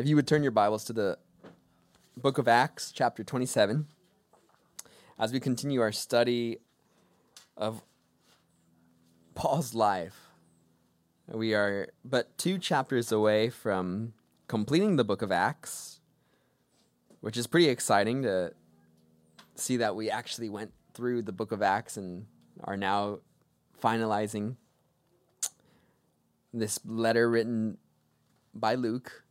if you would turn your Bibles to the book of Acts, chapter 27, as we continue our study of Paul's life. We are but two chapters away from completing the book of Acts, which is pretty exciting to see that we actually went through the book of Acts and are now finalizing this letter written by Luke.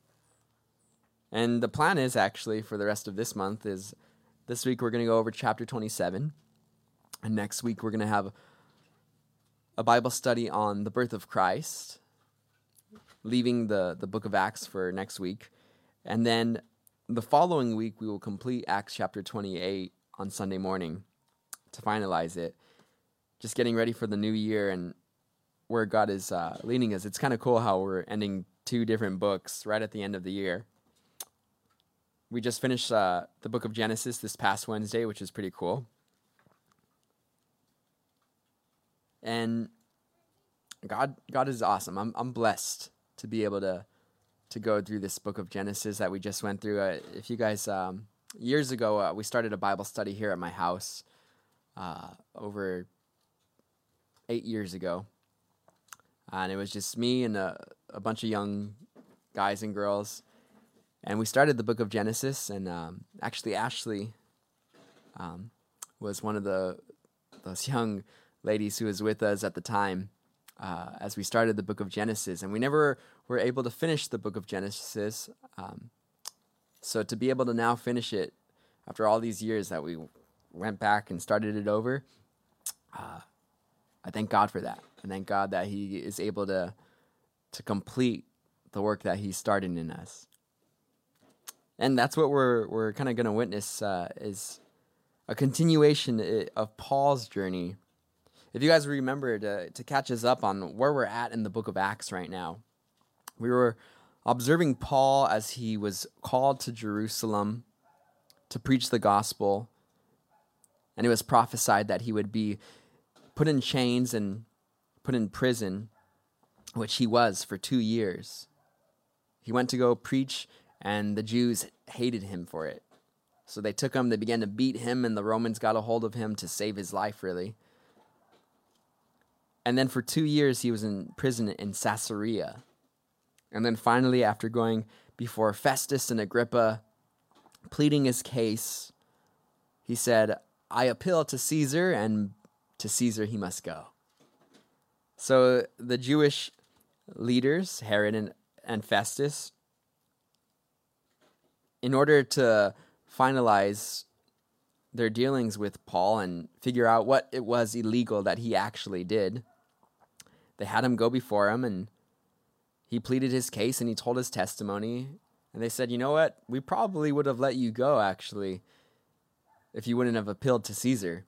And the plan is actually for the rest of this month is this week we're going to go over chapter 27 and next week we're going to have a Bible study on the birth of Christ, leaving the, the book of Acts for next week. And then the following week, we will complete Acts chapter 28 on Sunday morning to finalize it. Just getting ready for the new year and where God is uh, leading us. It's kind of cool how we're ending two different books right at the end of the year. We just finished uh, the book of Genesis this past Wednesday, which is pretty cool. And God, God is awesome. I'm, I'm blessed to be able to, to go through this book of Genesis that we just went through. Uh, if you guys, um, years ago, uh, we started a Bible study here at my house uh, over eight years ago. And it was just me and a, a bunch of young guys and girls. And we started the book of Genesis. And um, actually, Ashley um, was one of the those young ladies who was with us at the time uh, as we started the book of Genesis. And we never were able to finish the book of Genesis. Um, so to be able to now finish it after all these years that we went back and started it over, uh, I thank God for that. I thank God that He is able to to complete the work that He started in us. And that's what we're we're kind of going to witness uh, is a continuation of Paul's journey. If you guys remember to to catch us up on where we're at in the book of Acts right now, we were observing Paul as he was called to Jerusalem to preach the gospel, and it was prophesied that he would be put in chains and put in prison, which he was for two years. He went to go preach, and the Jews hated him for it. So they took him, they began to beat him, and the Romans got a hold of him to save his life, really. And then for two years, he was in prison in Caesarea. And then finally, after going before Festus and Agrippa, pleading his case, he said, I appeal to Caesar, and to Caesar he must go. So the Jewish leaders, Herod and, and Festus, in order to finalize their dealings with Paul and figure out what it was illegal that he actually did, they had him go before him and he pleaded his case and he told his testimony. And they said, you know what? We probably would have let you go, actually, if you wouldn't have appealed to Caesar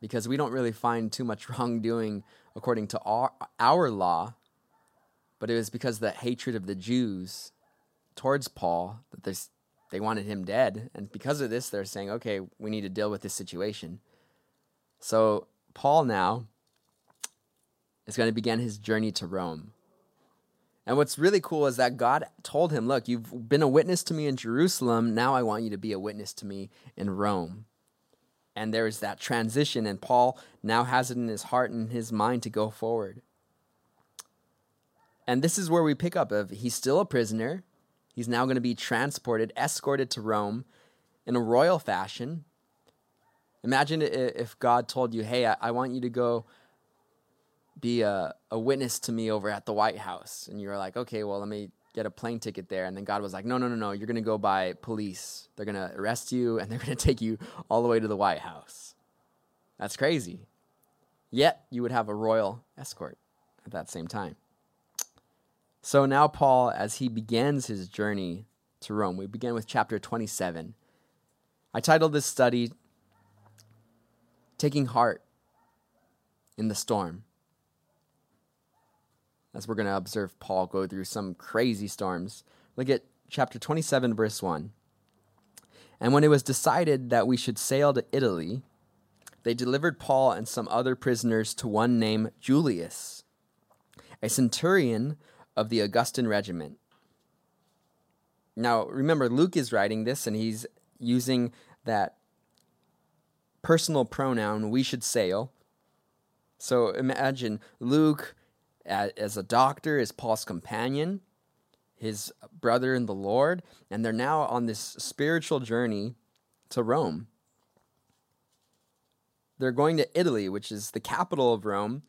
because we don't really find too much wrongdoing according to our, our law, but it was because the hatred of the Jews towards Paul that this, they wanted him dead. And because of this, they're saying, okay, we need to deal with this situation. So Paul now is going to begin his journey to Rome. And what's really cool is that God told him, Look, you've been a witness to me in Jerusalem. Now I want you to be a witness to me in Rome and there's that transition and paul now has it in his heart and his mind to go forward and this is where we pick up of he's still a prisoner he's now going to be transported escorted to rome in a royal fashion imagine if god told you hey i, want you to go be a, a witness to me over at the white house and you're like okay well let me get a plane ticket there. And then God was like, no, no, no, no, you're going to go by police. They're going to arrest you and they're going to take you all the way to the White House. That's crazy. Yet you would have a royal escort at that same time. So now, Paul, as he begins his journey to Rome, we begin with chapter 27. I titled this study, Taking Heart in the Storm as we're going to observe Paul go through some crazy storms. Look at chapter 27, verse 1. And when it was decided that we should sail to Italy, they delivered Paul and some other prisoners to one named Julius, a centurion of the Augustan regiment. now remember, Luke is writing this and he's using that personal pronoun, we should sail. So imagine Luke as a doctor is Paul's companion, his brother in the Lord, and they're now on this spiritual journey to Rome. They're going to Italy, which is the capital of Rome.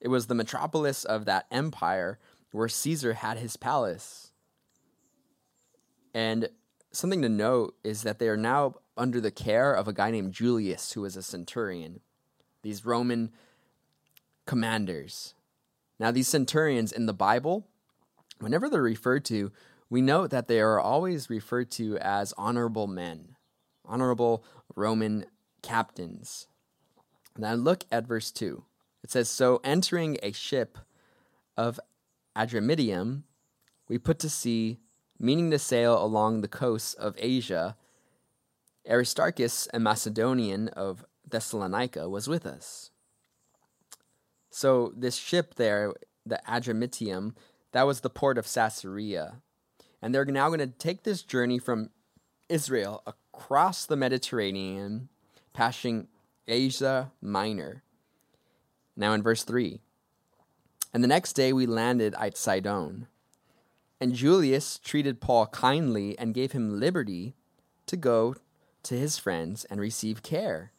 It was the metropolis of that empire where Caesar had his palace. And something to note is that they are now under the care of a guy named Julius, who was a centurion. These Roman commanders. Now, these centurions in the Bible, whenever they're referred to, we note that they are always referred to as honorable men, honorable Roman captains. Now, look at verse 2. It says, So entering a ship of Adramyttium, we put to sea, meaning to sail along the coasts of Asia. Aristarchus, a Macedonian of Thessalonica, was with us. So this ship there, the Adramyttium, that was the port of Caesarea. And they're now going to take this journey from Israel across the Mediterranean, passing Asia Minor. Now in verse 3. And the next day we landed at Sidon. And Julius treated Paul kindly and gave him liberty to go to his friends and receive care.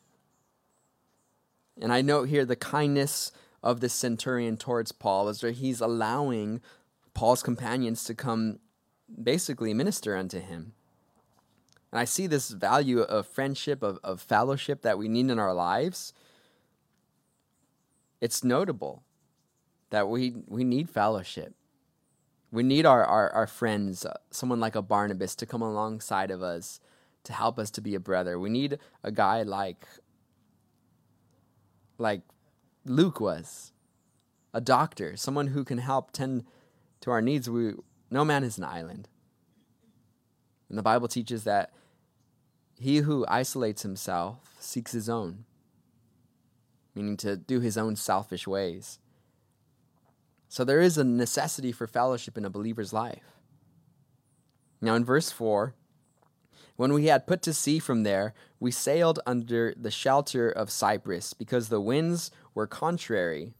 And I note here the kindness of the centurion towards Paul is that he's allowing Paul's companions to come basically minister unto him. And I see this value of friendship, of, of fellowship that we need in our lives. It's notable that we, we need fellowship. We need our, our, our friends, uh, someone like a Barnabas, to come alongside of us to help us to be a brother. We need a guy like like Luke was, a doctor, someone who can help tend to our needs. We no man is an island. And the Bible teaches that he who isolates himself seeks his own, meaning to do his own selfish ways. So there is a necessity for fellowship in a believer's life. Now, in verse 4, when we had put to sea from there, we sailed under the shelter of Cyprus because the winds were contrary.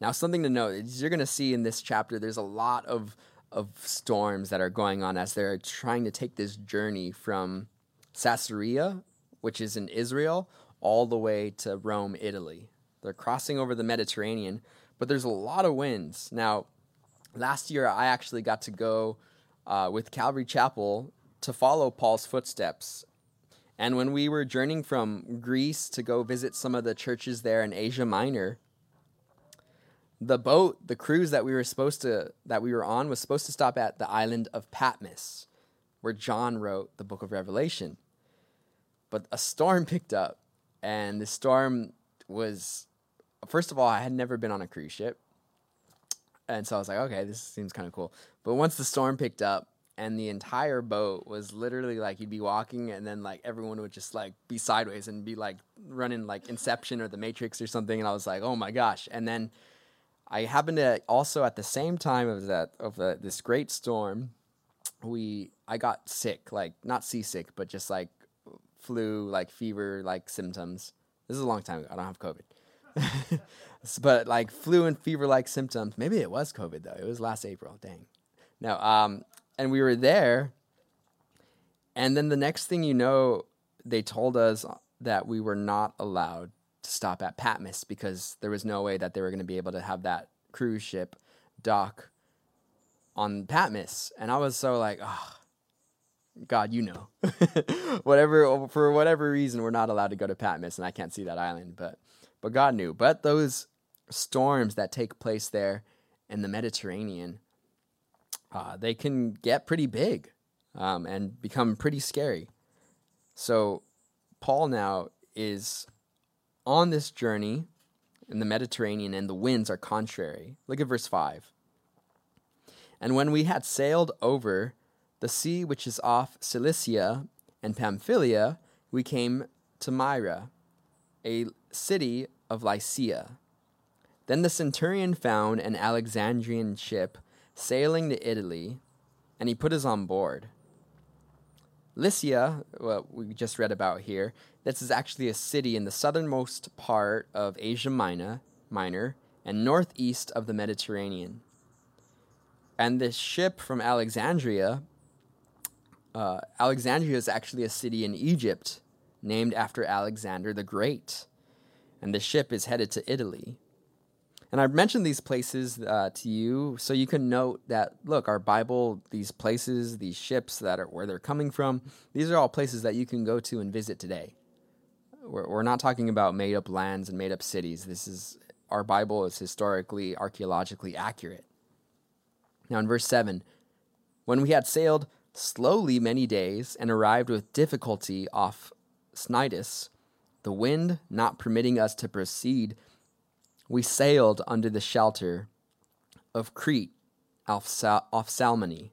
Now, something to note is you're going to see in this chapter, there's a lot of, of storms that are going on as they're trying to take this journey from Caesarea, which is in Israel, all the way to Rome, Italy. They're crossing over the Mediterranean, but there's a lot of winds. Now, last year I actually got to go uh, with Calvary Chapel to follow Paul's footsteps. And when we were journeying from Greece to go visit some of the churches there in Asia Minor, the boat, the cruise that we were supposed to that we were on was supposed to stop at the island of Patmos, where John wrote the book of Revelation. But a storm picked up, and the storm was first of all, I had never been on a cruise ship. And so I was like, okay, this seems kind of cool. But once the storm picked up, and the entire boat was literally like you'd be walking and then like everyone would just like be sideways and be like running like Inception or the Matrix or something. And I was like oh my gosh. And then I happened to also at the same time of that of the, this great storm we I got sick like not seasick but just like flu like fever like symptoms. This is a long time ago. I don't have COVID but like flu and fever like symptoms maybe it was COVID though it was last April dang no um and we were there. And then the next thing you know, they told us that we were not allowed to stop at Patmos because there was no way that they were going to be able to have that cruise ship dock on Patmos. And I was so like, oh, God, you know. whatever for whatever reason we're not allowed to go to Patmos and I can't see that island, but but God knew. But those storms that take place there in the Mediterranean uh, they can get pretty big um, and become pretty scary. So, Paul now is on this journey in the Mediterranean, and the winds are contrary. Look at verse 5. And when we had sailed over the sea which is off Cilicia and Pamphylia, we came to Myra, a city of Lycia. Then the centurion found an Alexandrian ship sailing to Italy, and he put us on board. Lycia, what we just read about here, this is actually a city in the southernmost part of Asia Minor, Minor and northeast of the Mediterranean. And this ship from Alexandria, uh, Alexandria is actually a city in Egypt named after Alexander the Great. And the ship is headed to Italy. And I've mentioned these places uh, to you so you can note that, look, our Bible, these places, these ships that are where they're coming from, these are all places that you can go to and visit today. We're, we're not talking about made up lands and made up cities. This is, our Bible is historically, archaeologically accurate. Now, in verse 7, when we had sailed slowly many days and arrived with difficulty off Cnidus, the wind not permitting us to proceed, we sailed under the shelter of Crete off, Sal- off Salmone.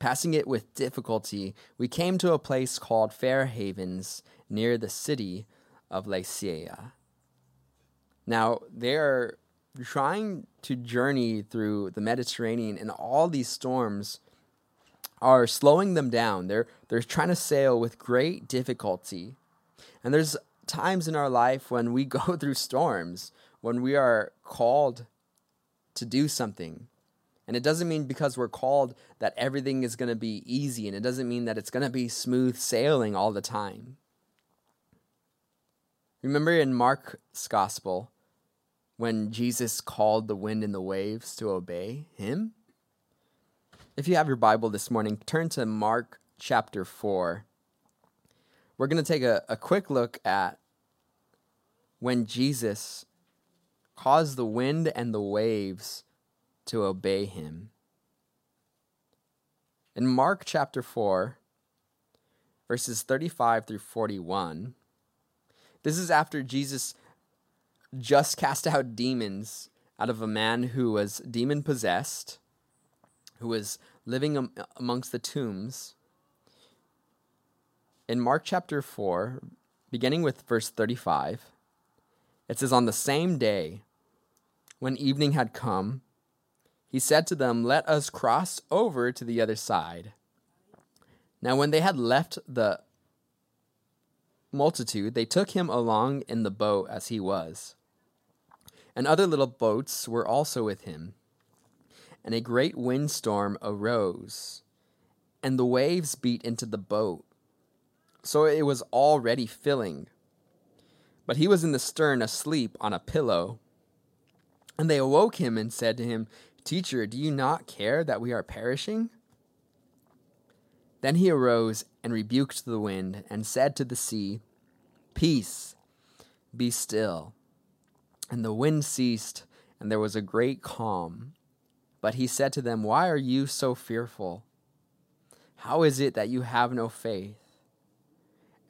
Passing it with difficulty, we came to a place called Fair Havens near the city of Lasea. Now, they're trying to journey through the Mediterranean, and all these storms are slowing them down. They're, they're trying to sail with great difficulty. And there's times in our life when we go through storms when we are called to do something. And it doesn't mean because we're called that everything is going to be easy, and it doesn't mean that it's going to be smooth sailing all the time. Remember in Mark's gospel when Jesus called the wind and the waves to obey him? If you have your Bible this morning, turn to Mark chapter 4. We're going to take a, a quick look at when Jesus caused the wind and the waves to obey him. In Mark chapter 4, verses 35 through 41, this is after Jesus just cast out demons out of a man who was demon possessed, who was living amongst the tombs. In Mark chapter 4, beginning with verse 35, it says, On the same day, when evening had come, he said to them, Let us cross over to the other side. Now, when they had left the multitude, they took him along in the boat as he was. And other little boats were also with him. And a great windstorm arose, and the waves beat into the boat, so it was already filling. But he was in the stern asleep on a pillow. And they awoke him and said to him, Teacher, do you not care that we are perishing? Then he arose and rebuked the wind and said to the sea, Peace, be still. And the wind ceased, and there was a great calm. But he said to them, Why are you so fearful? How is it that you have no faith?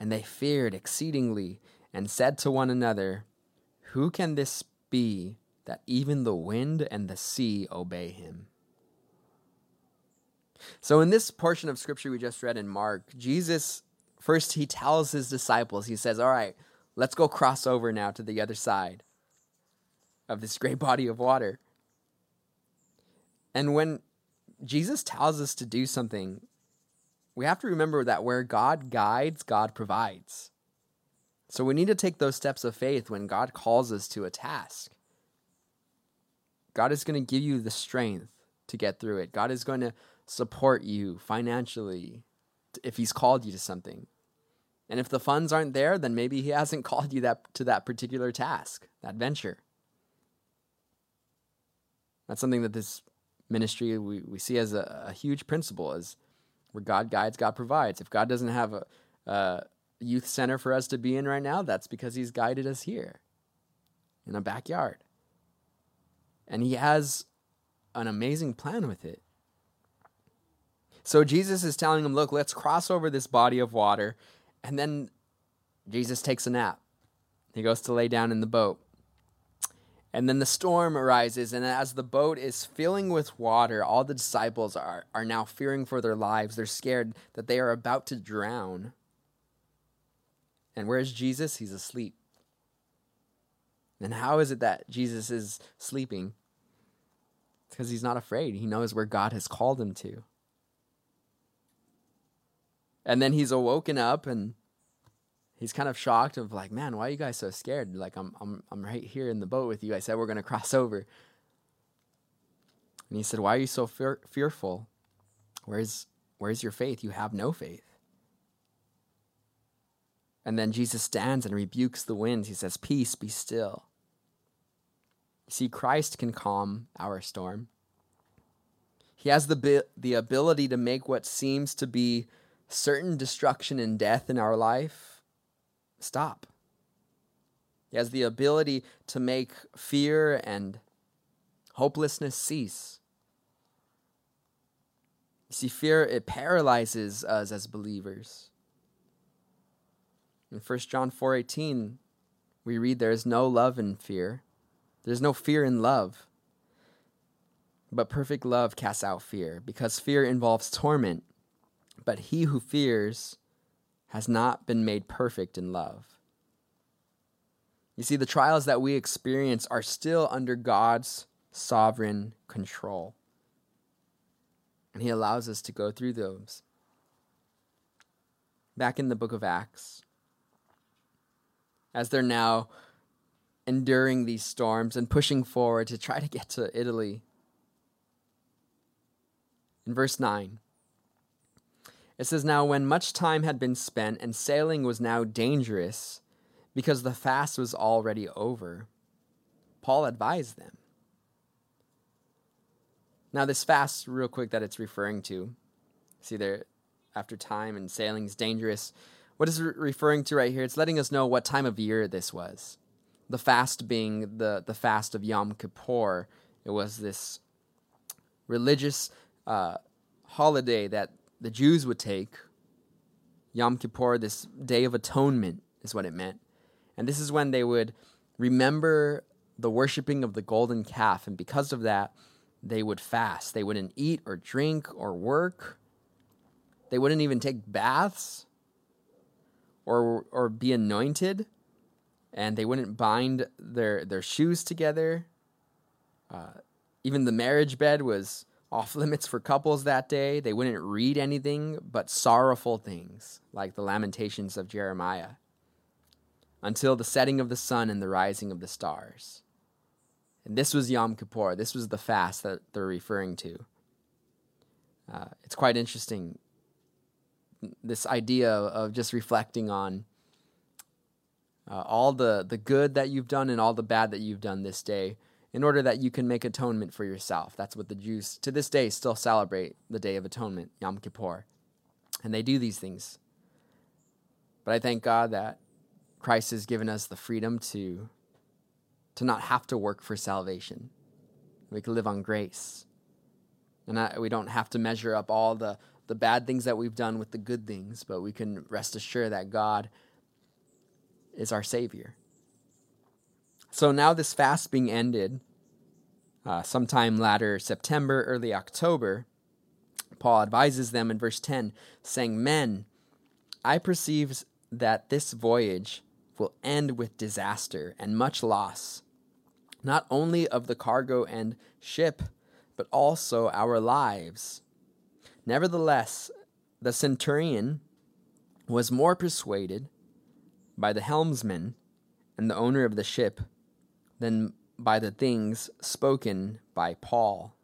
And they feared exceedingly and said to one another, Who can this be? that even the wind and the sea obey him. So, in this portion of scripture we just read in Mark, Jesus first he tells his disciples, he says, All right, let's go cross over now to the other side of this great body of water. And when Jesus tells us to do something, we have to remember that where God guides, God provides. So we need to take those steps of faith when God calls us to a task. God is going to give you the strength to get through it. God is going to support you financially if he's called you to something. And if the funds aren't there, then maybe he hasn't called you that to that particular task, that venture. That's something that this ministry we, we see as a, a huge principle is where God guides, God provides. If God doesn't have a, a youth center for us to be in right now, that's because he's guided us here in a backyard. And he has an amazing plan with it. So Jesus is telling him, Look, let's cross over this body of water. And then Jesus takes a nap. He goes to lay down in the boat. And then the storm arises, and as the boat is filling with water, all the disciples are, are now fearing for their lives. They're scared that they are about to drown. And where's Jesus? He's asleep. And how is it that Jesus is sleeping? because he's not afraid. He knows where God has called him to. And then he's awoken up and he's kind of shocked of like, man, why are you guys so scared? Like I'm I'm I'm right here in the boat with you. I said we're gonna cross over. And he said, Why are you so fear- fearful? Where's where's your faith? You have no faith. And then Jesus stands and rebukes the winds. He says, Peace, be still. You see, Christ can calm our storm. He has the, the ability to make what seems to be certain destruction and death in our life stop. He has the ability to make fear and hopelessness cease. You see, fear, it paralyzes us as believers. In 1 John 4:18, we read there is no love in fear. There's no fear in love. But perfect love casts out fear, because fear involves torment. But he who fears has not been made perfect in love. You see, the trials that we experience are still under God's sovereign control. And He allows us to go through those. Back in the book of Acts, as they're now enduring these storms and pushing forward to try to get to Italy. In verse 9, it says, Now when much time had been spent and sailing was now dangerous because the fast was already over, Paul advised them. Now, this fast, real quick, that it's referring to, see there, after time and sailing is dangerous. What is it referring to right here? It's letting us know what time of year this was. The fast being the, the fast of Yom Kippur. It was this religious uh, holiday that the Jews would take. Yom Kippur, this day of atonement, is what it meant. And this is when they would remember the worshiping of the golden calf. And because of that, they would fast. They wouldn't eat or drink or work. They wouldn't even take baths or or be anointed, and they wouldn't bind their their shoes together. Uh, even the marriage bed was off limits for couples that day. They wouldn't read anything but sorrowful things, like the Lamentations of Jeremiah, until the setting of the sun and the rising of the stars. And this was Yom Kippur. This was the fast that they're referring to. Uh, it's quite interesting, this idea of just reflecting on uh, all the, the good that you've done and all the bad that you've done this day in order that you can make atonement for yourself. That's what the Jews to this day still celebrate the Day of Atonement, Yom Kippur. And they do these things. But I thank God that Christ has given us the freedom to to not have to work for salvation. We can live on grace. And I, we don't have to measure up all the, the bad things that we've done with the good things, but we can rest assured that God is our Savior. So now, this fast being ended, uh, sometime latter September, early October, Paul advises them in verse 10, saying, Men, I perceive that this voyage will end with disaster and much loss, not only of the cargo and ship, but also our lives. Nevertheless, the centurion was more persuaded by the helmsman and the owner of the ship than by the things spoken by Paul.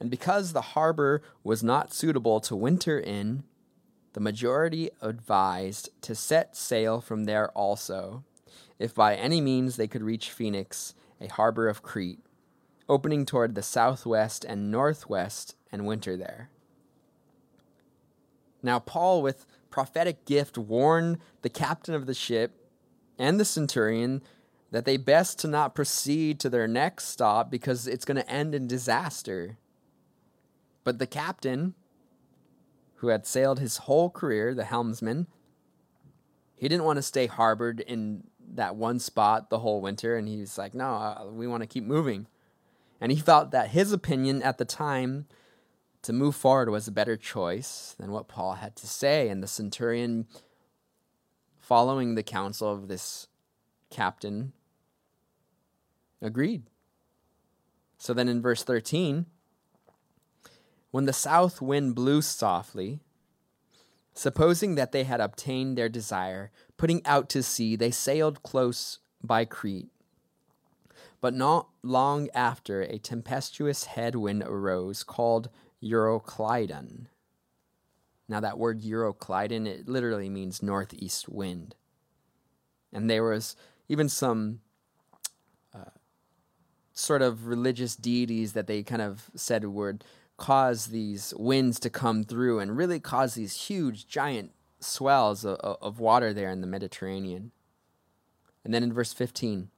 And because the harbor was not suitable to winter in, the majority advised to set sail from there also, if by any means they could reach Phoenix, a harbor of Crete, opening toward the southwest and northwest, and winter there. Now, Paul, with prophetic gift, warned the captain of the ship and the centurion that they best to not proceed to their next stop because it's going to end in disaster. But the captain, who had sailed his whole career, the helmsman, he didn't want to stay harbored in that one spot the whole winter. And he's like, no, uh, we want to keep moving. And he felt that his opinion at the time to move forward was a better choice than what Paul had to say. And the centurion, following the counsel of this captain, agreed. So then in verse 13, when the south wind blew softly, Supposing that they had obtained their desire, putting out to sea, they sailed close by Crete. But not long after, a tempestuous headwind arose called Euroclydon. Now, that word Euroclydon, it literally means northeast wind. And there was even some sort of religious deities that they kind of said would cause these winds to come through and really cause these huge, giant swells of, of water there in the Mediterranean. And then in verse 15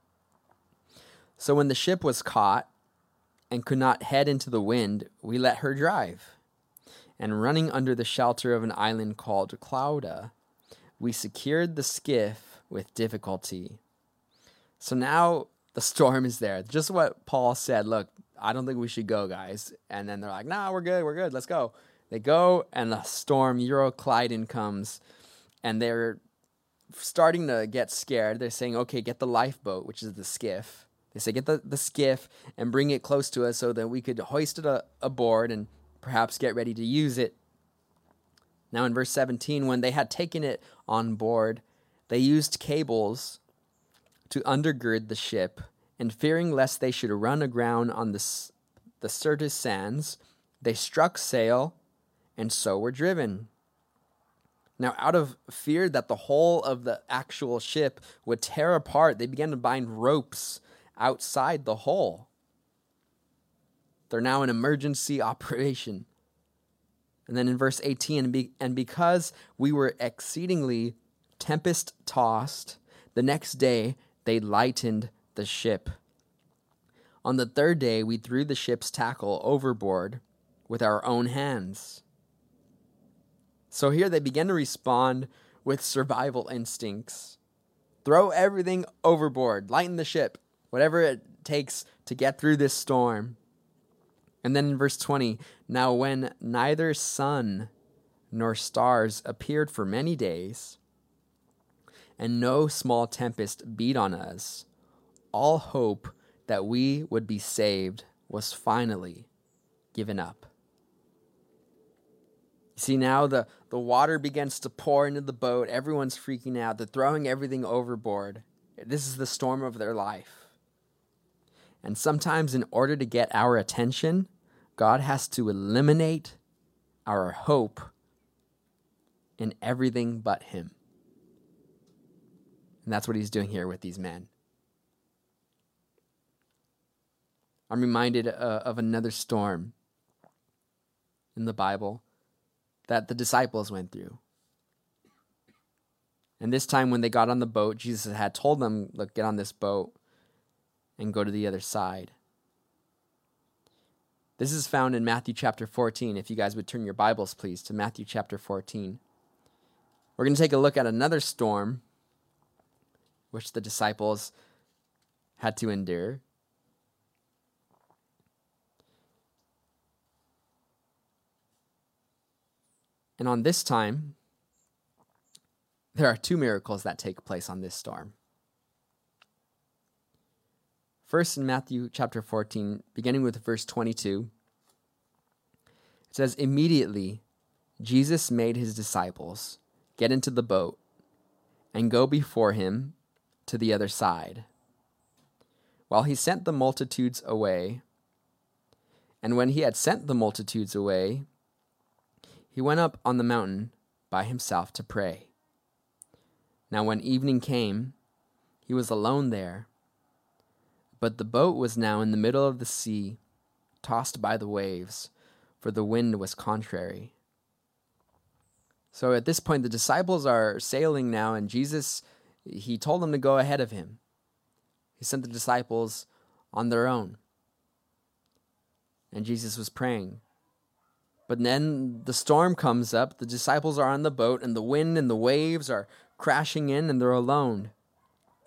So when the ship was caught and could not head into the wind, we let her drive. And running under the shelter of an island called Clauda, we secured the skiff with difficulty. So now the storm is there. Just what Paul said look, I don't think we should go, guys. And then they're like, nah, we're good, we're good, let's go. They go, and the storm, Euroclydon, comes, and they're starting to get scared. They're saying, okay, get the lifeboat, which is the skiff. They say, get the, the skiff and bring it close to us so that we could hoist it a, aboard and perhaps get ready to use it. Now, in verse 17, when they had taken it on board, they used cables to undergird the ship and fearing lest they should run aground on the, the Syrtis sands, they struck sail and so were driven. Now, out of fear that the whole of the actual ship would tear apart, they began to bind ropes outside the hull. They're now an emergency operation. And then in verse 18, and, be, and because we were exceedingly tempest tossed, the next day they lightened the ship. On the third day, we threw the ship's tackle overboard with our own hands. So here they begin to respond with survival instincts. Throw everything overboard, lighten the ship, whatever it takes to get through this storm. And then in verse 20, now when neither sun nor stars appeared for many days, and no small tempest beat on us, all hope that we would be saved was finally given up. You see, now the, the water begins to pour into the boat. Everyone's freaking out. They're throwing everything overboard. This is the storm of their life. And sometimes, in order to get our attention, God has to eliminate our hope in everything but Him. And that's what He's doing here with these men. I'm reminded uh, of another storm in the Bible that the disciples went through. And this time, when they got on the boat, Jesus had told them, Look, get on this boat and go to the other side. This is found in Matthew chapter 14. If you guys would turn your Bibles, please, to Matthew chapter 14. We're going to take a look at another storm which the disciples had to endure. And on this time, there are two miracles that take place on this storm. First, in Matthew chapter 14, beginning with verse 22, it says, Immediately Jesus made his disciples get into the boat and go before him to the other side, while he sent the multitudes away. And when he had sent the multitudes away, he went up on the mountain by himself to pray. Now, when evening came, he was alone there. But the boat was now in the middle of the sea, tossed by the waves, for the wind was contrary. So at this point, the disciples are sailing now, and Jesus, he told them to go ahead of him. He sent the disciples on their own. And Jesus was praying. But then the storm comes up, the disciples are on the boat, and the wind and the waves are crashing in, and they're alone.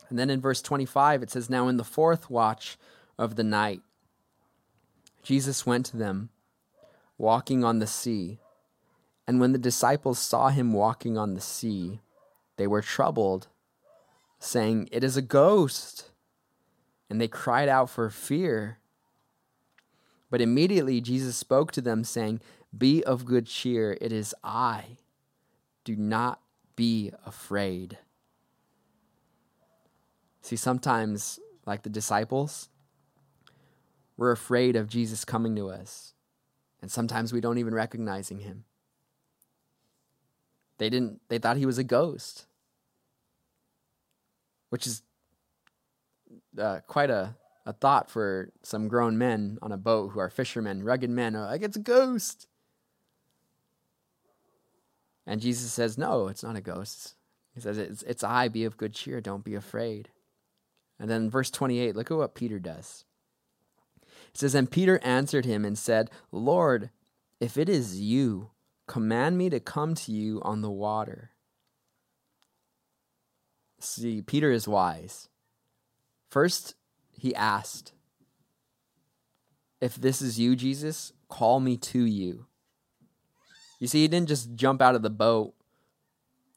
And then in verse 25, it says, Now in the fourth watch of the night, Jesus went to them, walking on the sea. And when the disciples saw him walking on the sea, they were troubled, saying, It is a ghost. And they cried out for fear. But immediately Jesus spoke to them, saying, be of good cheer, it is I. do not be afraid. See, sometimes, like the disciples, we're afraid of Jesus coming to us. And sometimes we don't even recognizing him. They didn't they thought he was a ghost. Which is uh, quite a, a thought for some grown men on a boat who are fishermen, rugged men. Like, it's a ghost. And Jesus says, No, it's not a ghost. He says, It's, it's I, be of good cheer, don't be afraid. And then verse 28, look at what Peter does. It says, And Peter answered him and said, Lord, if it is you, command me to come to you on the water. See, Peter is wise. First, he asked, If this is you, Jesus, call me to you. You see, he didn't just jump out of the boat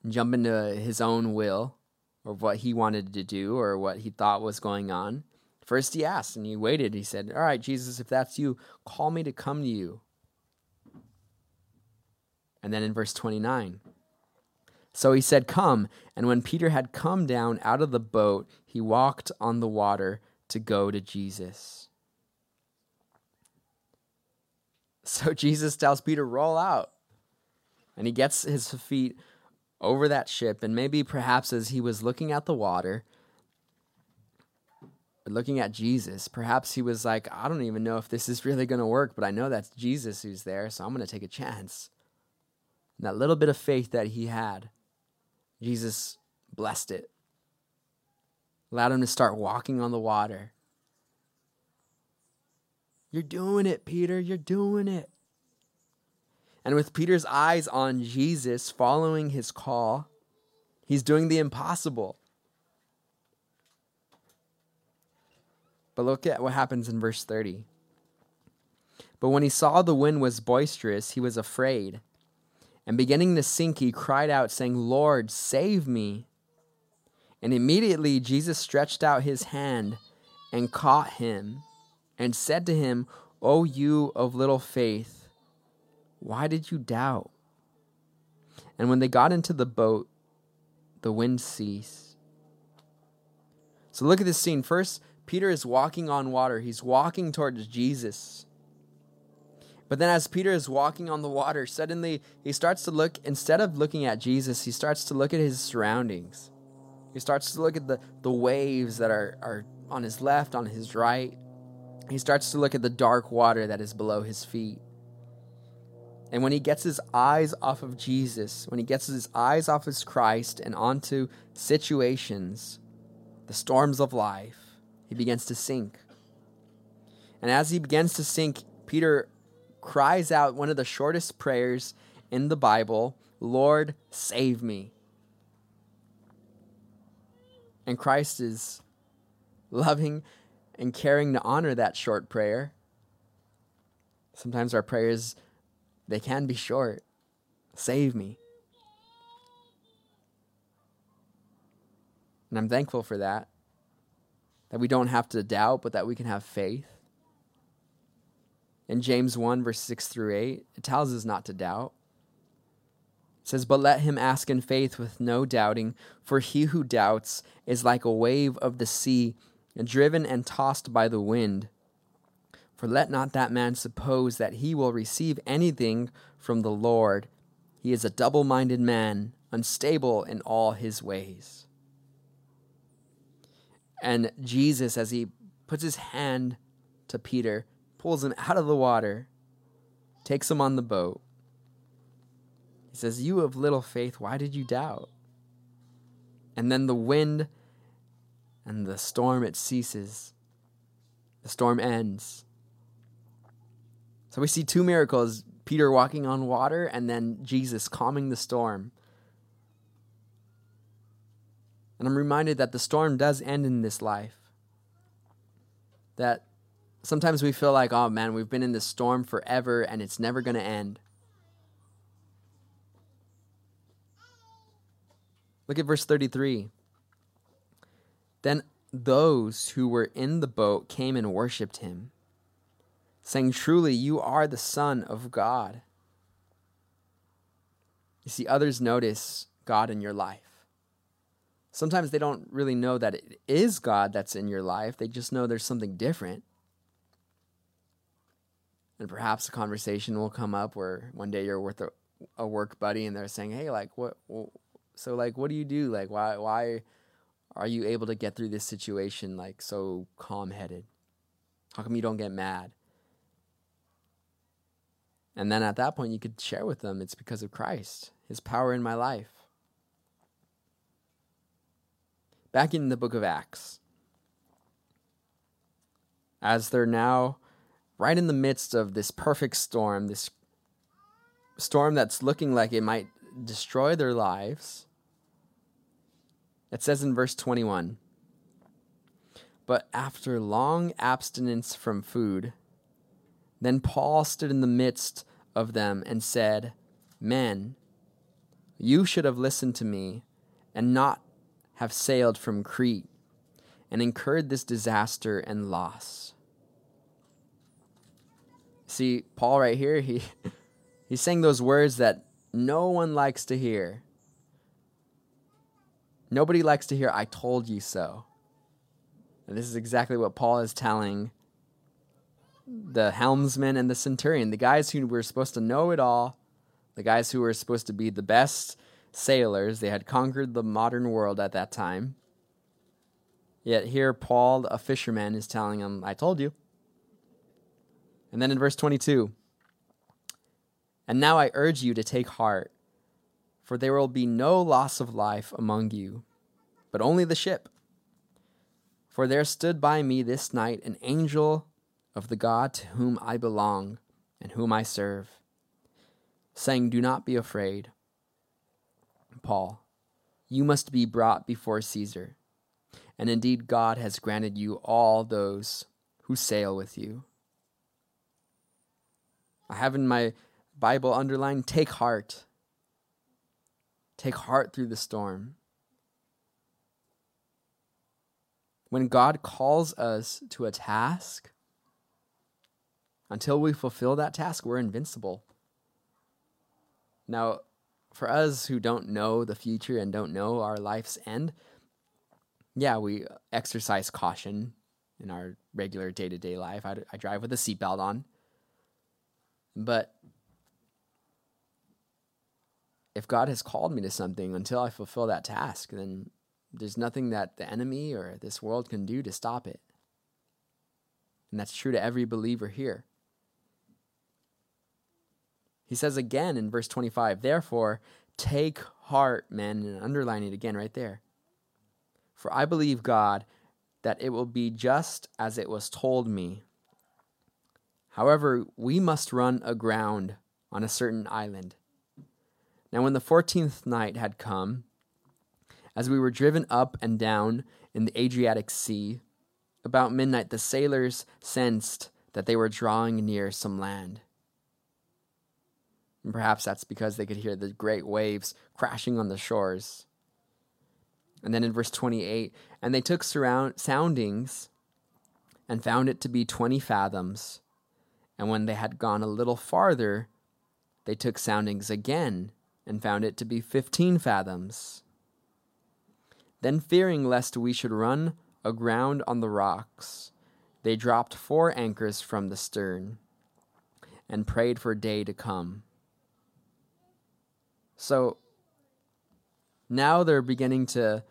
and jump into his own will or what he wanted to do or what he thought was going on. First, he asked and he waited. He said, All right, Jesus, if that's you, call me to come to you. And then in verse 29, so he said, Come. And when Peter had come down out of the boat, he walked on the water to go to Jesus. So Jesus tells Peter, Roll out. And he gets his feet over that ship. And maybe perhaps as he was looking at the water, looking at Jesus, perhaps he was like, I don't even know if this is really going to work, but I know that's Jesus who's there, so I'm going to take a chance. And that little bit of faith that he had Jesus blessed it, allowed him to start walking on the water. You're doing it, Peter. You're doing it. And with Peter's eyes on Jesus, following his call, he's doing the impossible. But look at what happens in verse 30. But when he saw the wind was boisterous, he was afraid and beginning to sink, he cried out, saying, Lord, save me. And immediately Jesus stretched out his hand and caught him and said to him, O you of little faith, why did you doubt? And when they got into the boat, the wind ceased. So look at this scene. First, Peter is walking on water, he's walking towards Jesus. But then, as Peter is walking on the water, suddenly he starts to look, instead of looking at Jesus, he starts to look at his surroundings. He starts to look at the, the waves that are, are on his left, on his right. He starts to look at the dark water that is below his feet. And when he gets his eyes off of Jesus, when he gets his eyes off of Christ and onto situations, the storms of life, he begins to sink. And as he begins to sink, Peter cries out one of the shortest prayers in the Bible Lord, save me. And Christ is loving and caring to honor that short prayer. Sometimes our prayers, they can be short. Save me. And I'm thankful for that. That we don't have to doubt, but that we can have faith. In James 1, verse 6 through 8, it tells us not to doubt. It says, But let him ask in faith with no doubting, for he who doubts is like a wave of the sea, driven and tossed by the wind. For let not that man suppose that he will receive anything from the Lord. He is a double minded man, unstable in all his ways. And Jesus, as he puts his hand to Peter, pulls him out of the water, takes him on the boat. He says, You of little faith, why did you doubt? And then the wind and the storm, it ceases. The storm ends. So we see two miracles Peter walking on water, and then Jesus calming the storm. And I'm reminded that the storm does end in this life. That sometimes we feel like, oh man, we've been in this storm forever and it's never going to end. Look at verse 33. Then those who were in the boat came and worshipped him, saying, Truly, you are the Son of God. You see, others notice God in your life. Sometimes they don't really know that it is God that's in your life, they just know there's something different. And perhaps a conversation will come up where one day you're with a, a work buddy and they're saying, "Hey, like what so like what do you do? Like why why are you able to get through this situation like so calm-headed? How come you don't get mad?" And then at that point, you could share with them it's because of Christ, His power in my life. Back in the book of Acts, as they're now right in the midst of this perfect storm, this storm that's looking like it might destroy their lives, it says in verse 21 But after long abstinence from food, then Paul stood in the midst of them and said, Men, you should have listened to me and not have sailed from Crete and incurred this disaster and loss. See, Paul right here, he he's saying those words that no one likes to hear. Nobody likes to hear I told you so. And this is exactly what Paul is telling the helmsman and the centurion, the guys who were supposed to know it all, the guys who were supposed to be the best sailors. They had conquered the modern world at that time. Yet here, Paul, a fisherman, is telling them, I told you. And then in verse 22, and now I urge you to take heart, for there will be no loss of life among you, but only the ship. For there stood by me this night an angel of the God to whom I belong and whom I serve, saying, Do not be afraid. Paul, you must be brought before Caesar, and indeed God has granted you all those who sail with you. I have in my Bible underlined, take heart. Take heart through the storm. When God calls us to a task, until we fulfill that task, we're invincible. Now, for us who don't know the future and don't know our life's end, yeah, we exercise caution in our regular day to day life. I, I drive with a seatbelt on. But if God has called me to something until I fulfill that task, then there's nothing that the enemy or this world can do to stop it. And that's true to every believer here. He says again in verse 25, Therefore, take heart, men, and underline it again right there. For I believe God that it will be just as it was told me. However, we must run aground on a certain island. Now, when the fourteenth night had come, as we were driven up and down in the Adriatic Sea, about midnight the sailors sensed that they were drawing near some land. And perhaps that's because they could hear the great waves crashing on the shores. And then in verse 28, and they took surround soundings and found it to be 20 fathoms. And when they had gone a little farther, they took soundings again and found it to be 15 fathoms. Then, fearing lest we should run aground on the rocks, they dropped four anchors from the stern and prayed for day to come. So now they're beginning to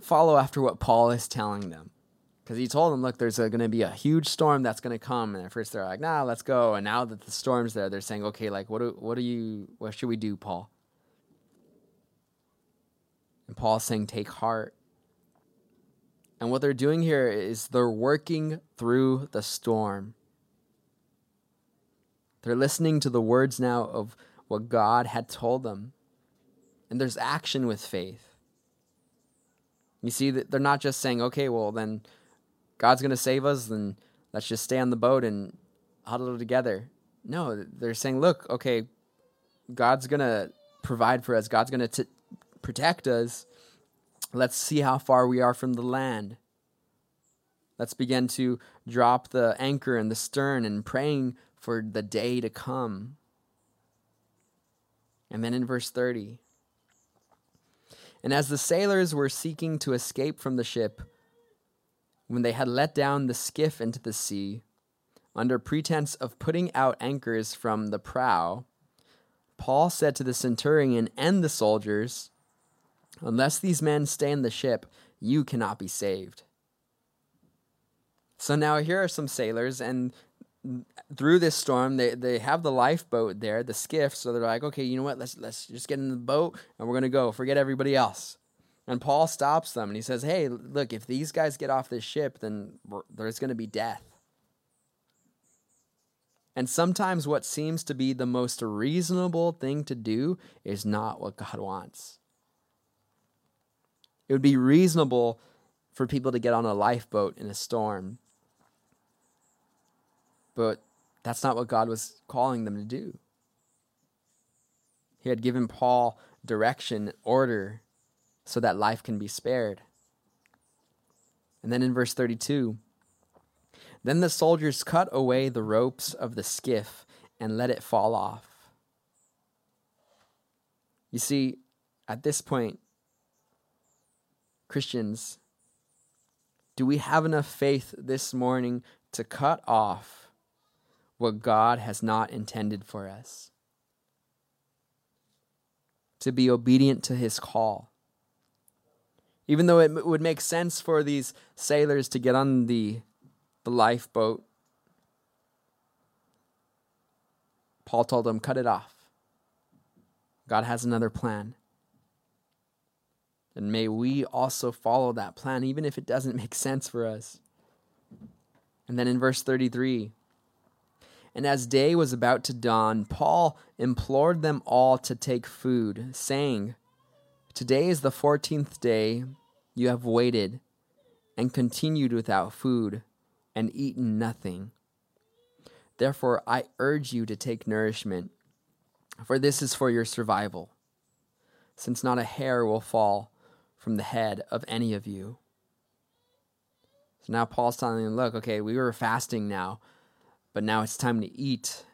follow after what Paul is telling them. Because he told them, look, there's going to be a huge storm that's going to come. And at first they're like, nah, let's go. And now that the storm's there, they're saying, okay, like, what do, what do you, what should we do, Paul? And Paul's saying, take heart. And what they're doing here is they're working through the storm. They're listening to the words now of what God had told them. And there's action with faith. You see, that they're not just saying, okay, well, then God's going to save us, then let's just stay on the boat and huddle together. No, they're saying, look, okay, God's going to provide for us, God's going to protect us. Let's see how far we are from the land. Let's begin to drop the anchor in the stern and praying for the day to come. And then in verse 30, and as the sailors were seeking to escape from the ship, when they had let down the skiff into the sea, under pretense of putting out anchors from the prow, Paul said to the centurion and the soldiers, Unless these men stay in the ship, you cannot be saved. So now here are some sailors, and through this storm, they, they have the lifeboat there, the skiff. So they're like, okay, you know what? Let's let's just get in the boat and we're gonna go. Forget everybody else. And Paul stops them and he says, hey, look, if these guys get off this ship, then there's gonna be death. And sometimes what seems to be the most reasonable thing to do is not what God wants. It would be reasonable for people to get on a lifeboat in a storm. But that's not what God was calling them to do. He had given Paul direction, order, so that life can be spared. And then in verse 32, then the soldiers cut away the ropes of the skiff and let it fall off. You see, at this point, Christians, do we have enough faith this morning to cut off what God has not intended for us? To be obedient to his call. Even though it would make sense for these sailors to get on the the lifeboat. Paul told them, cut it off. God has another plan. And may we also follow that plan, even if it doesn't make sense for us. And then in verse 33, and as day was about to dawn, Paul implored them all to take food, saying, Today is the fourteenth day you have waited and continued without food and eaten nothing. Therefore, I urge you to take nourishment, for this is for your survival, since not a hair will fall from the head of any of you. So now Paul's telling them, look, okay, we were fasting now, but now it's time to eat.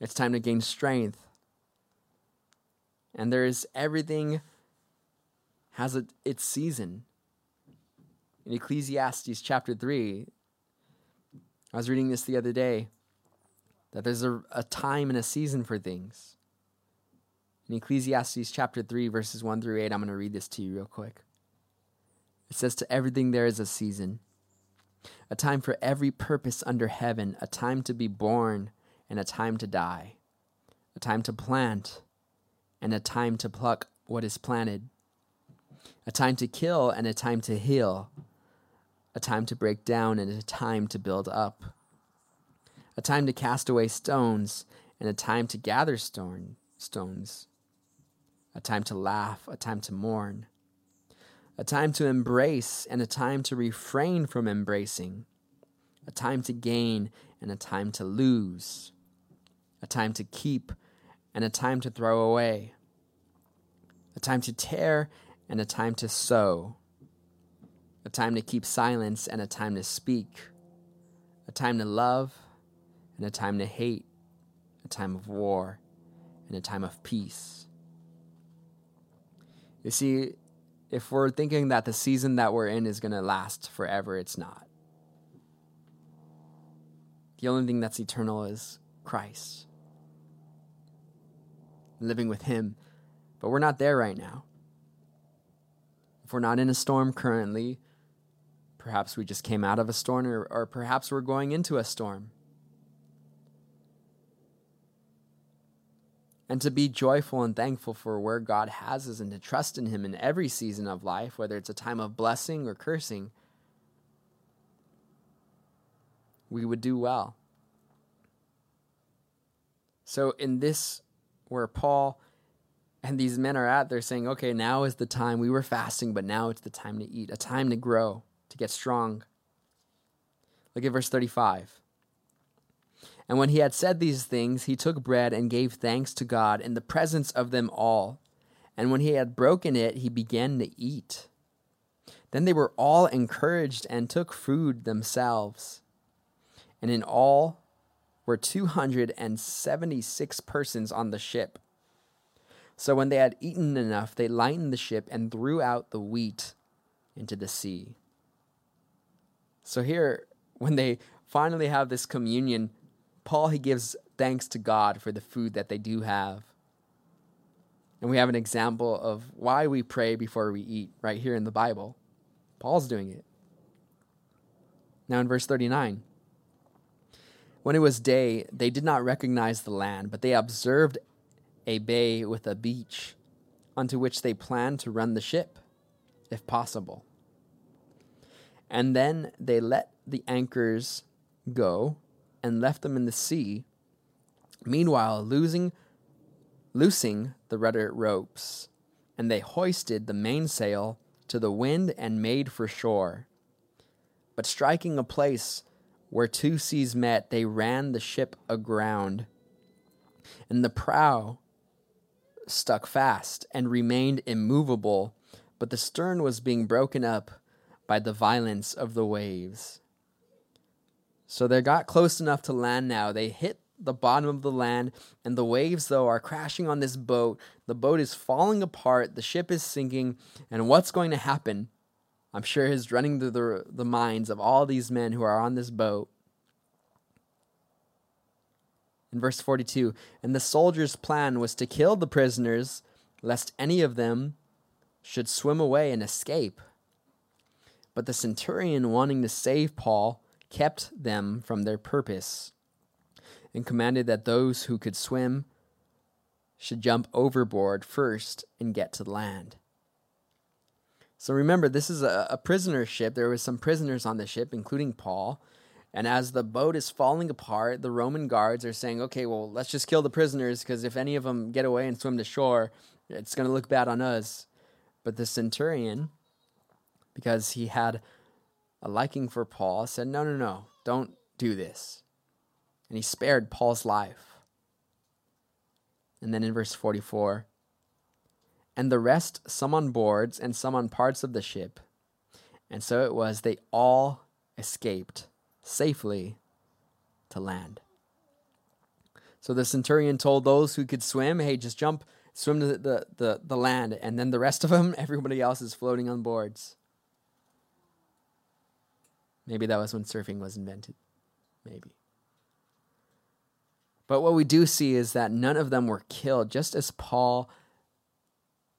It's time to gain strength. And there is everything has a, its season in Ecclesiastes chapter 3. I was reading this the other day that there's a, a time and a season for things. In Ecclesiastes chapter 3, verses 1 through 8, I'm going to read this to you real quick. It says, To everything there is a season, a time for every purpose under heaven, a time to be born and a time to die, a time to plant and a time to pluck what is planted, a time to kill and a time to heal a time to break down and a time to build up, a time to cast away stones and a time to gather stone, stones, a time to laugh, a time to mourn, a time to embrace and a time to refrain from embracing, a time to gain and a time to lose, a time to keep and a time to throw away, a time to tear and a time to sow a time to keep silence and a time to speak, a time to love and a time to hate, a time of war and a time of peace. You see, if we're thinking that the season that we're in is going to last forever, it's not. The only thing that's eternal is Christ, living with Him. But we're not there right now. We're not in a storm currently, Perhaps we just came out of a storm, or, or perhaps we're going into a storm. And to be joyful and thankful for where God has us and to trust in Him in every season of life, whether it's a time of blessing or cursing, we would do well. So, in this, where Paul and these men are at, they're saying, okay, now is the time. We were fasting, but now it's the time to eat, a time to grow to get strong. Look at verse 35. And when he had said these things, he took bread and gave thanks to God in the presence of them all. And when he had broken it, he began to eat. Then they were all encouraged and took food themselves. And in all were 276 persons on the ship. So when they had eaten enough, they lightened the ship and threw out the wheat into the sea. So here, when they finally have this communion, Paul he gives thanks to God for the food that they do have. And we have an example of why we pray before we eat right here in the Bible. Paul's doing it. Now in verse 39. When it was day, they did not recognize the land, but they observed a bay with a beach, unto which they planned to run the ship, if possible. And then they let the anchors go and left them in the sea, meanwhile losing loosing the rudder ropes, and they hoisted the mainsail to the wind and made for shore. But striking a place where two seas met, they ran the ship aground, and the prow stuck fast and remained immovable, but the stern was being broken up by the violence of the waves. So they got close enough to land now. They hit the bottom of the land, and the waves, though, are crashing on this boat. The boat is falling apart, the ship is sinking, and what's going to happen? I'm sure is running through the, the minds of all these men who are on this boat. In verse 42, and the soldiers' plan was to kill the prisoners, lest any of them should swim away and escape. But the centurion, wanting to save Paul, kept them from their purpose and commanded that those who could swim should jump overboard first and get to land. So remember, this is a, a prisoner ship. There was some prisoners on the ship, including Paul. And as the boat is falling apart, the Roman guards are saying, okay, well, let's just kill the prisoners because if any of them get away and swim to shore, it's going to look bad on us. But the centurion, because he had a liking for Paul, said, no, no, no, don't do this and he spared Paul's life. And then in verse 44, and the rest some on boards and some on parts of the ship. And so it was, they all escaped safely to land. So the centurion told those who could swim, hey, just jump, swim to the, the, the, land. And then the rest of them, everybody else is floating on boards. Maybe that was when surfing was invented. Maybe. But what we do see is that none of them were killed, just as Paul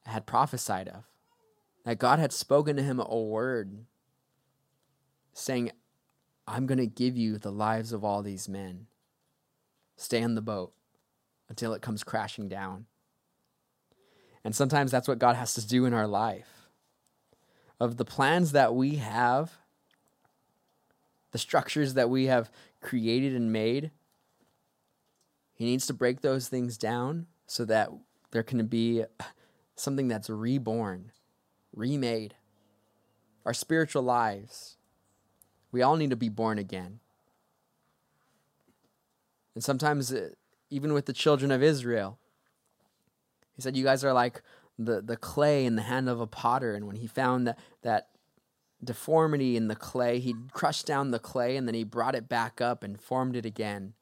had prophesied of. That God had spoken to him a word saying, I'm going to give you the lives of all these men. Stay in the boat until it comes crashing down. And sometimes that's what God has to do in our life. Of the plans that we have, the structures that we have created and made, he needs to break those things down so that there can be something that's reborn, remade. Our spiritual lives, we all need to be born again. And sometimes, uh, even with the children of Israel, he said, You guys are like the, the clay in the hand of a potter. And when he found that, that deformity in the clay, he crushed down the clay and then he brought it back up and formed it again.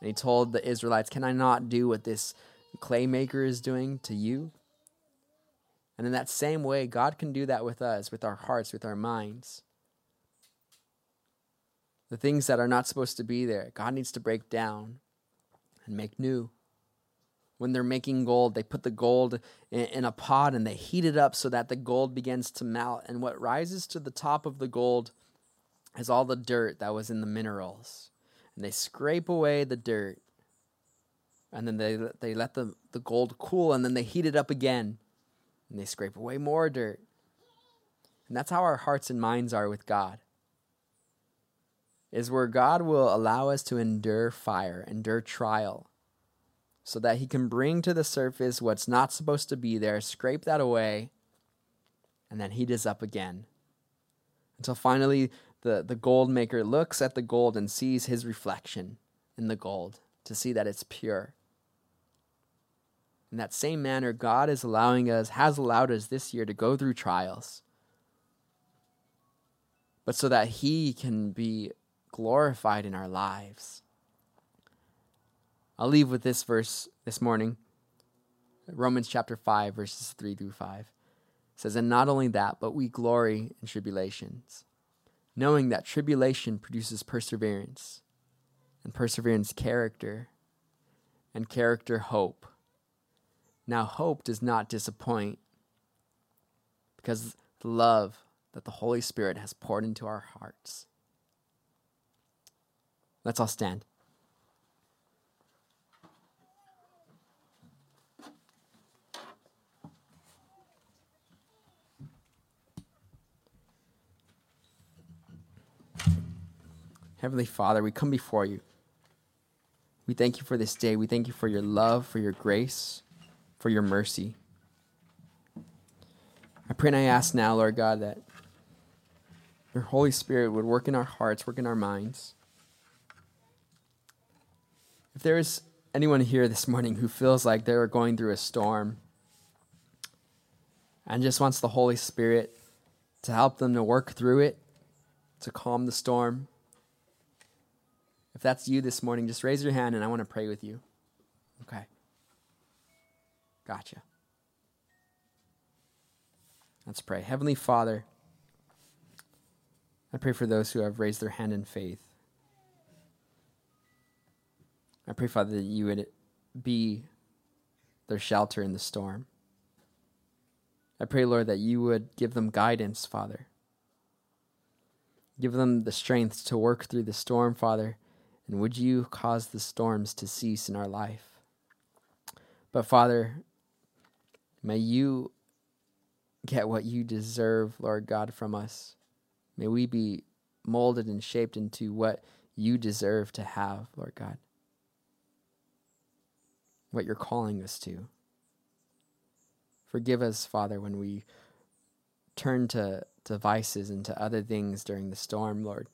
And he told the Israelites, Can I not do what this clay maker is doing to you? And in that same way, God can do that with us, with our hearts, with our minds. The things that are not supposed to be there, God needs to break down and make new. When they're making gold, they put the gold in, a pot and they heat it up so that the gold begins to melt. And what rises to the top of the gold is all the dirt that was in the minerals and they scrape away the dirt. And then they, they let the, the gold cool and then they heat it up again. And they scrape away more dirt. And that's how our hearts and minds are with God. Is where God will allow us to endure fire, endure trial, so that He can bring to the surface what's not supposed to be there, scrape that away, and then heat us up again. Until finally the, the gold maker looks at the gold and sees his reflection in the gold to see that it's pure. In that same manner, God is allowing us, has allowed us this year to go through trials, but so that He can be glorified in our lives. I'll leave with this verse this morning Romans chapter 5, verses 3 through 5 says, And not only that, but we glory in tribulations, knowing that tribulation produces perseverance, and perseverance, character, and character, hope. Now, hope does not disappoint because the love that the Holy Spirit has poured into our hearts. Let's all stand. Heavenly Father, we come before you. We thank you for this day. We thank you for your love, for your grace, for your mercy. I pray and I ask now, Lord God, that your Holy Spirit would work in our hearts, work in our minds. If there is anyone here this morning who feels like they're going through a storm and just wants the Holy Spirit to help them to work through it, to calm the storm, if that's you this morning, just raise your hand and I want to pray with you. Okay. Gotcha. Let's pray. Heavenly Father, I pray for those who have raised their hand in faith. I pray, Father, that you would be their shelter in the storm. I pray, Lord, that you would give them guidance, Father. Give them the strength to work through the storm, Father and would you cause the storms to cease in our life? But Father, may you get what you deserve, Lord God, from us. May we be molded and shaped into what you deserve to have, Lord God. What you're calling us to. Forgive us, Father, when we turn to, to vices and to other things during the storm, Lord.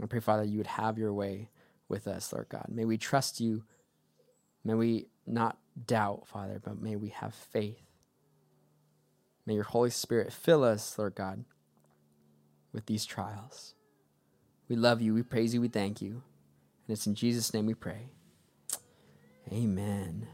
I pray, Father, you would have your way with us, Lord God. May we trust you. May we not doubt, Father, but may we have faith. May your Holy Spirit fill us, Lord God, with these trials. We love you, we praise you, we thank you. And it's in Jesus' name we pray. Amen.